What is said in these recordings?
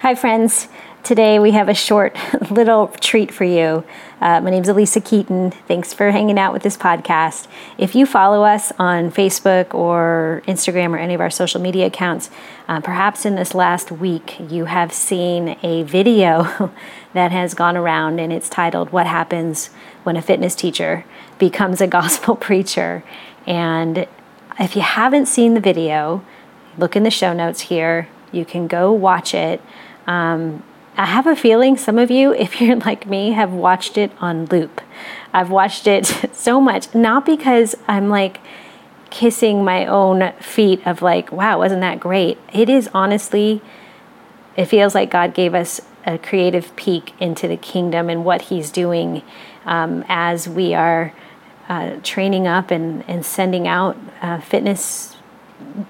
Hi, friends. Today we have a short little treat for you. Uh, my name is Alisa Keeton. Thanks for hanging out with this podcast. If you follow us on Facebook or Instagram or any of our social media accounts, uh, perhaps in this last week you have seen a video that has gone around and it's titled What Happens When a Fitness Teacher Becomes a Gospel Preacher. And if you haven't seen the video, look in the show notes here. You can go watch it. Um, I have a feeling some of you, if you're like me, have watched it on loop. I've watched it so much, not because I'm like kissing my own feet of like, wow, wasn't that great? It is honestly, it feels like God gave us a creative peek into the kingdom and what He's doing um, as we are uh, training up and, and sending out uh, fitness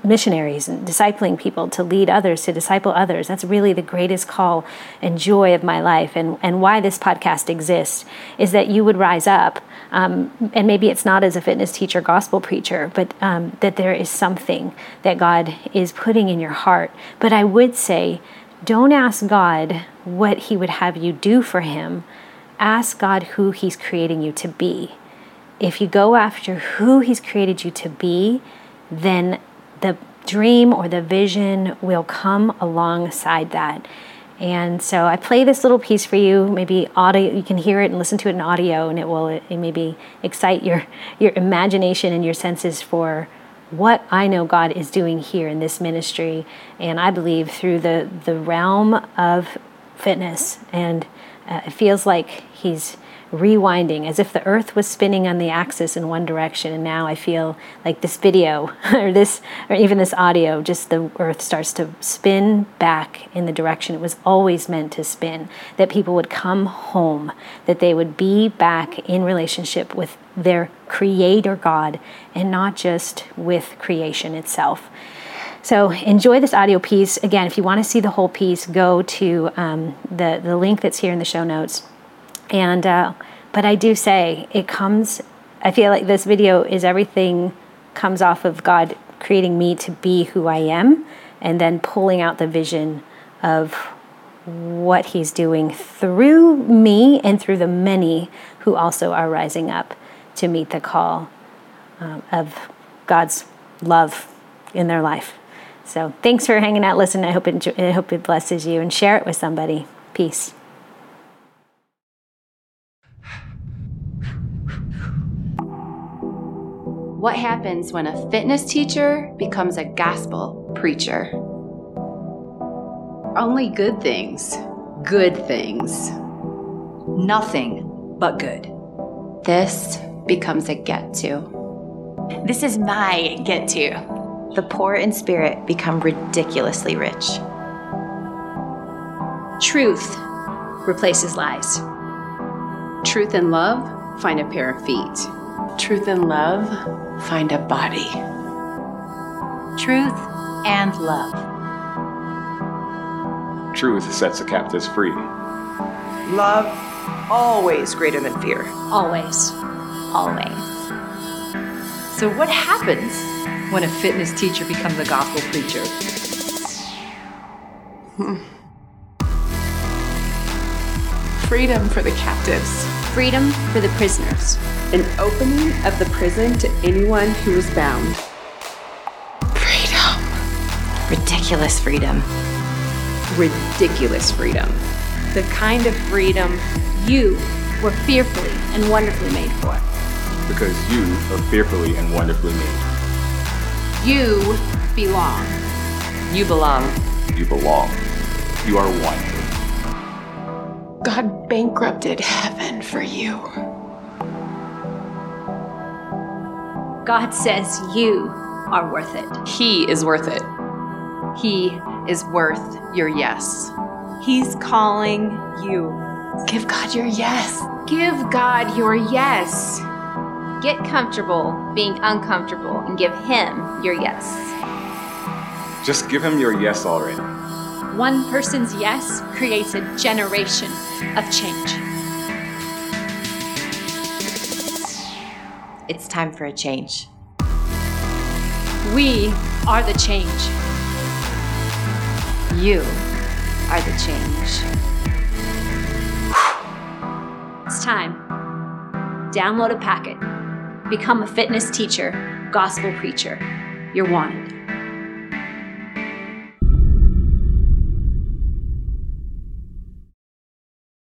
missionaries and discipling people to lead others, to disciple others. That's really the greatest call and joy of my life. And, and why this podcast exists is that you would rise up. Um, and maybe it's not as a fitness teacher, gospel preacher, but um, that there is something that God is putting in your heart. But I would say, don't ask God what He would have you do for Him. Ask God who He's creating you to be. If you go after who He's created you to be, then the dream or the vision will come alongside that. And so I play this little piece for you. Maybe audio, you can hear it and listen to it in audio, and it will it maybe excite your your imagination and your senses for what I know God is doing here in this ministry. And I believe through the the realm of fitness, and uh, it feels like He's rewinding as if the earth was spinning on the axis in one direction and now i feel like this video or this or even this audio just the earth starts to spin back in the direction it was always meant to spin. That people would come home that they would be back in relationship with their creator god and not just with creation itself so enjoy this audio piece. Again, if you want to see the whole piece, go to um, the the link that's here in the show notes and uh, but I do say it comes. I feel like this video is everything comes off of God creating me to be who I am, and then pulling out the vision of what He's doing through me and through the many who also are rising up to meet the call um, of God's love in their life. So thanks for hanging out, listen. I hope it, I hope it blesses you and share it with somebody. Peace. What happens when a fitness teacher becomes a gospel preacher? Only good things. Good things. Nothing but good. This becomes a get to. This is my get to. The poor in spirit become ridiculously rich. Truth replaces lies. Truth and love find a pair of feet. Truth and love find a body. Truth and love. Truth sets the captives free. Love, always greater than fear. Always. Always. So, what happens when a fitness teacher becomes a gospel preacher? Hmm. Freedom for the captives. Freedom for the prisoners. An opening of the prison to anyone who is bound. Freedom. Ridiculous freedom. Ridiculous freedom. The kind of freedom you were fearfully and wonderfully made for. Because you are fearfully and wonderfully made. You belong. You belong. You belong. You are one. God bankrupted heaven for you. God says you are worth it. He is worth it. He is worth your yes. He's calling you. Give God your yes. Give God your yes. Get comfortable being uncomfortable and give Him your yes. Just give him your yes already. One person's yes creates a generation of change. It's time for a change. We are the change. You are the change. It's time. Download a packet. Become a fitness teacher, gospel preacher. You're wanted.